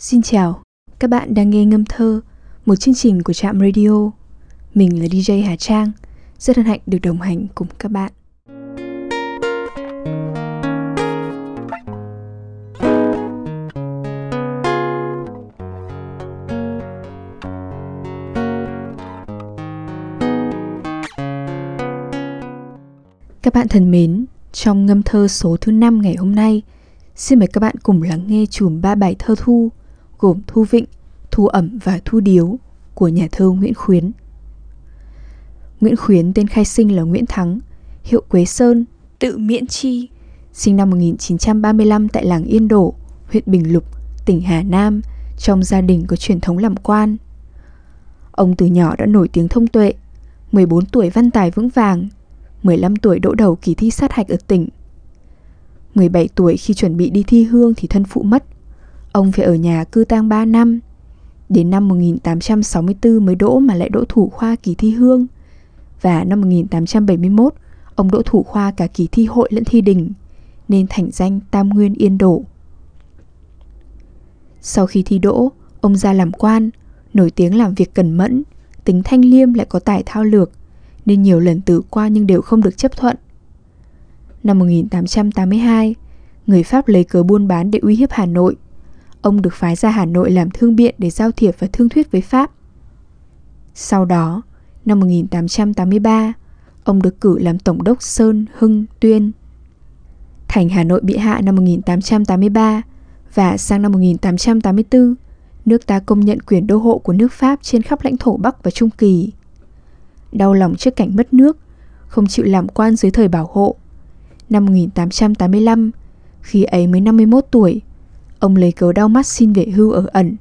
Xin chào, các bạn đang nghe Ngâm Thơ, một chương trình của Trạm Radio. Mình là DJ Hà Trang, rất hân hạnh được đồng hành cùng các bạn. Các bạn thân mến, trong ngâm thơ số thứ 5 ngày hôm nay, xin mời các bạn cùng lắng nghe chùm ba bài thơ thu gồm Thu Vịnh, Thu Ẩm và Thu Điếu của nhà thơ Nguyễn Khuyến. Nguyễn Khuyến tên khai sinh là Nguyễn Thắng, hiệu Quế Sơn, tự miễn chi, sinh năm 1935 tại làng Yên Đổ, huyện Bình Lục, tỉnh Hà Nam, trong gia đình có truyền thống làm quan. Ông từ nhỏ đã nổi tiếng thông tuệ, 14 tuổi văn tài vững vàng, 15 tuổi đỗ đầu kỳ thi sát hạch ở tỉnh. 17 tuổi khi chuẩn bị đi thi hương thì thân phụ mất. Ông phải ở nhà cư tang 3 năm. Đến năm 1864 mới đỗ mà lại đỗ thủ khoa kỳ thi hương. Và năm 1871, ông đỗ thủ khoa cả kỳ thi hội lẫn thi đình, nên thành danh Tam Nguyên Yên Đổ. Sau khi thi đỗ, ông ra làm quan, nổi tiếng làm việc cẩn mẫn, tính thanh liêm lại có tài thao lược, nên nhiều lần tử qua nhưng đều không được chấp thuận. Năm 1882, người Pháp lấy cớ buôn bán để uy hiếp Hà Nội. Ông được phái ra Hà Nội làm thương biện để giao thiệp và thương thuyết với Pháp. Sau đó, năm 1883, ông được cử làm tổng đốc Sơn, Hưng, Tuyên. Thành Hà Nội bị hạ năm 1883 và sang năm 1884, nước ta công nhận quyền đô hộ của nước Pháp trên khắp lãnh thổ Bắc và Trung Kỳ. Đau lòng trước cảnh mất nước, không chịu làm quan dưới thời bảo hộ. Năm 1885, khi ấy mới 51 tuổi, ông lấy cớ đau mắt xin về hưu ở ẩn,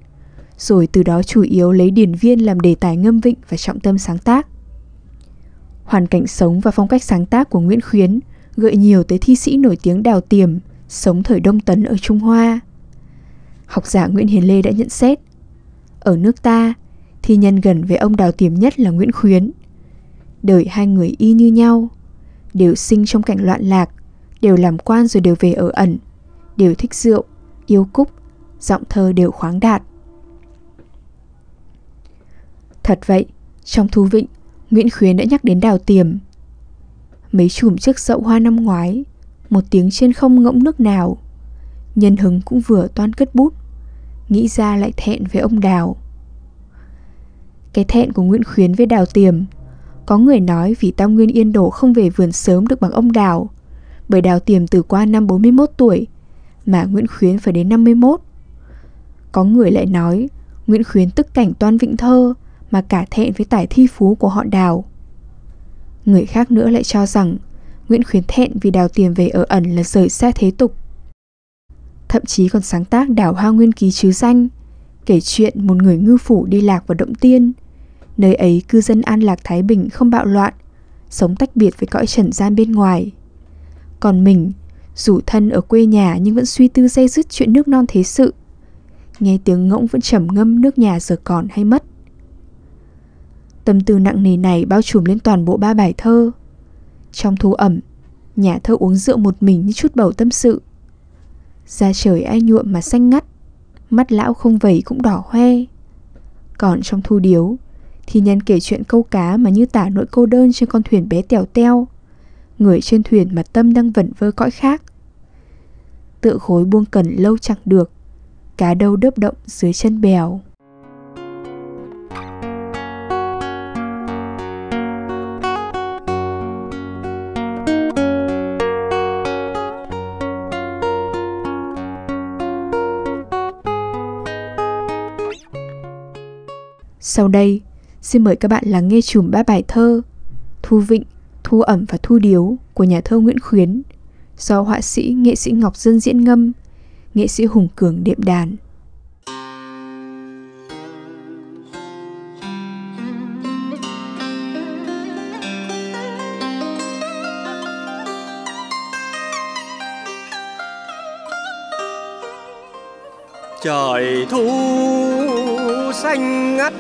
rồi từ đó chủ yếu lấy điển viên làm đề tài ngâm vịnh và trọng tâm sáng tác. Hoàn cảnh sống và phong cách sáng tác của Nguyễn Khuyến gợi nhiều tới thi sĩ nổi tiếng Đào Tiềm, sống thời Đông Tấn ở Trung Hoa. Học giả Nguyễn Hiền Lê đã nhận xét, ở nước ta, thi nhân gần với ông Đào Tiềm nhất là Nguyễn Khuyến. Đời hai người y như nhau, đều sinh trong cảnh loạn lạc, đều làm quan rồi đều về ở ẩn, đều thích rượu, yêu cúc, giọng thơ đều khoáng đạt. Thật vậy, trong thú Vịnh, Nguyễn Khuyến đã nhắc đến đào tiềm. Mấy chùm trước dậu hoa năm ngoái, một tiếng trên không ngỗng nước nào. Nhân hứng cũng vừa toan cất bút, nghĩ ra lại thẹn với ông Đào. Cái thẹn của Nguyễn Khuyến với Đào Tiềm Có người nói vì Tam Nguyên Yên Đổ không về vườn sớm được bằng ông Đào Bởi Đào Tiềm từ qua năm 41 tuổi mà Nguyễn Khuyến phải đến 51 Có người lại nói Nguyễn Khuyến tức cảnh toan vịnh thơ Mà cả thẹn với tài thi phú của họ Đào Người khác nữa lại cho rằng Nguyễn Khuyến thẹn vì Đào tiền về ở ẩn là rời xa thế tục Thậm chí còn sáng tác đảo hoa nguyên ký chứ danh kể chuyện một người ngư phủ đi lạc vào động tiên. Nơi ấy cư dân an lạc thái bình không bạo loạn, sống tách biệt với cõi trần gian bên ngoài. Còn mình, dù thân ở quê nhà nhưng vẫn suy tư dây dứt chuyện nước non thế sự. Nghe tiếng ngỗng vẫn trầm ngâm nước nhà giờ còn hay mất. Tâm tư nặng nề này bao trùm lên toàn bộ ba bài thơ. Trong thu ẩm, nhà thơ uống rượu một mình như chút bầu tâm sự. Ra trời ai nhuộm mà xanh ngắt, mắt lão không vẩy cũng đỏ hoe. Còn trong thu điếu, thì nhân kể chuyện câu cá mà như tả nỗi cô đơn trên con thuyền bé tèo teo. Người trên thuyền mà tâm đang vẩn vơ cõi khác. Tự khối buông cần lâu chẳng được, cá đâu đớp động dưới chân bèo. Sau đây, xin mời các bạn lắng nghe chùm ba bài thơ Thu Vịnh, Thu Ẩm và Thu Điếu của nhà thơ Nguyễn Khuyến do họa sĩ, nghệ sĩ Ngọc Dân diễn ngâm, nghệ sĩ Hùng Cường đệm đàn. Trời thu xanh ngắt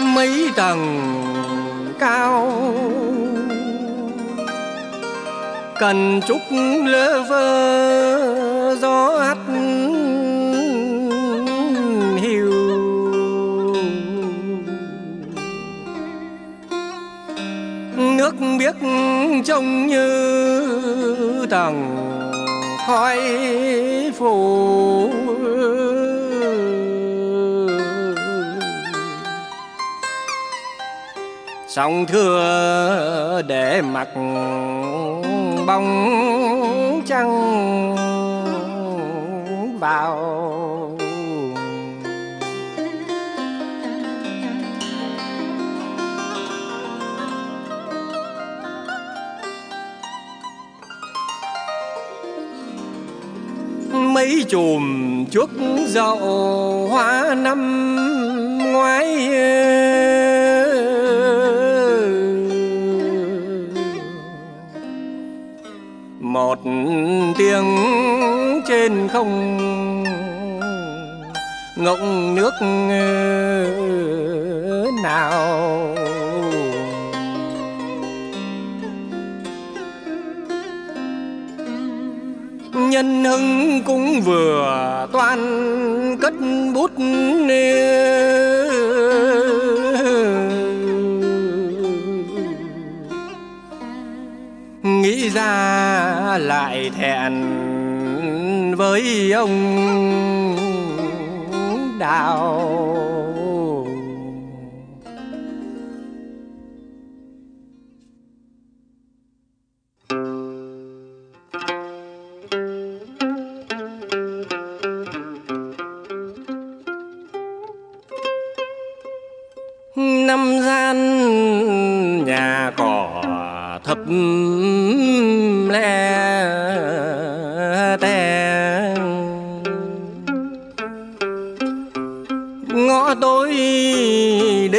mấy tầng cần trúc lơ vơ, gió hát hiu. Nước biếc trông như tầng khói phủ sóng thưa để mặc bóng trăng vào. Mấy chùm chuốc dậu hoa năm ngoái một tiếng trên không. Ngộng nước nào. Nhân hưng cũng vừa toan cất bút nghĩ ra lại thẹn với ông đào.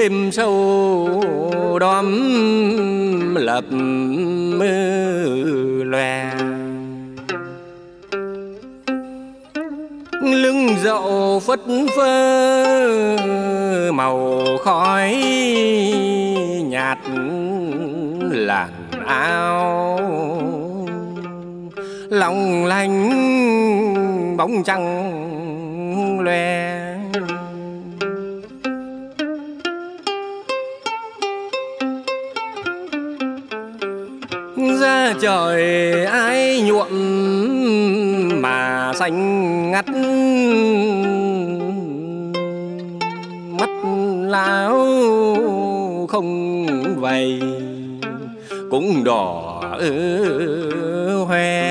Đêm sâu đóm, lập loè. Lưng dậu phất phơ, màu khói nhạt làn áo. Lòng lanh bóng trăng loe ra trời ai nhuộm mà xanh ngắt. Mắt lão không vầy, cũng đỏ hoe.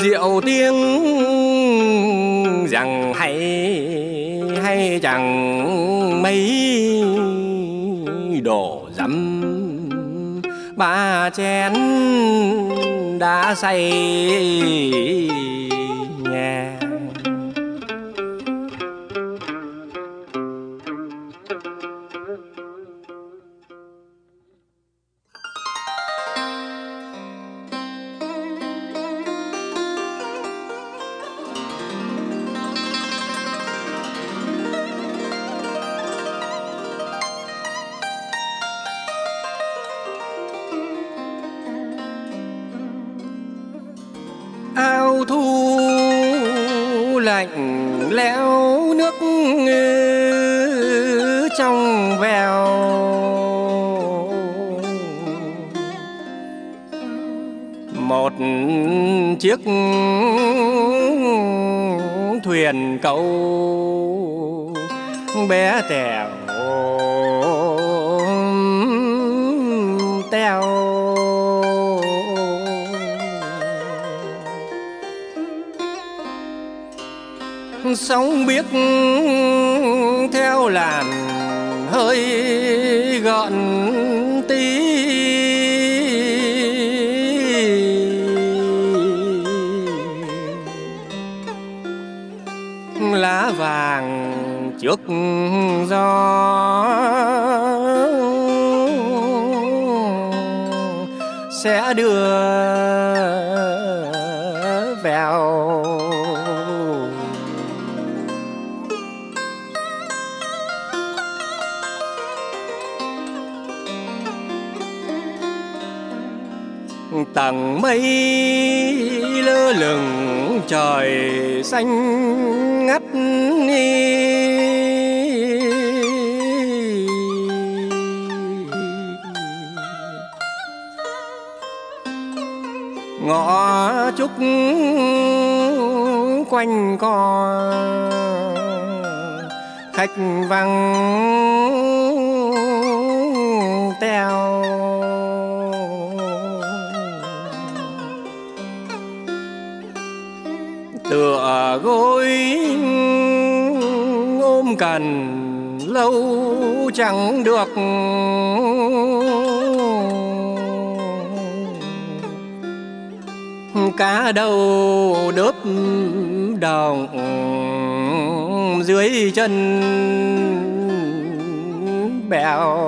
Rượu tiếng rằng hay hay chẳng mấy ba chén đã say. Thu lạnh lẽo nước trong veo một chiếc thuyền cầu bé tèo teo sóng biết theo làn hơi gọn tí. Lá vàng trước gió. Sẽ đưa vào tầng mây lơ lửng trời xanh ngắt ngõ trúc quanh co khách vắng gối ôm cần lâu chẳng được. Cá đầu đớp đồng dưới chân bèo.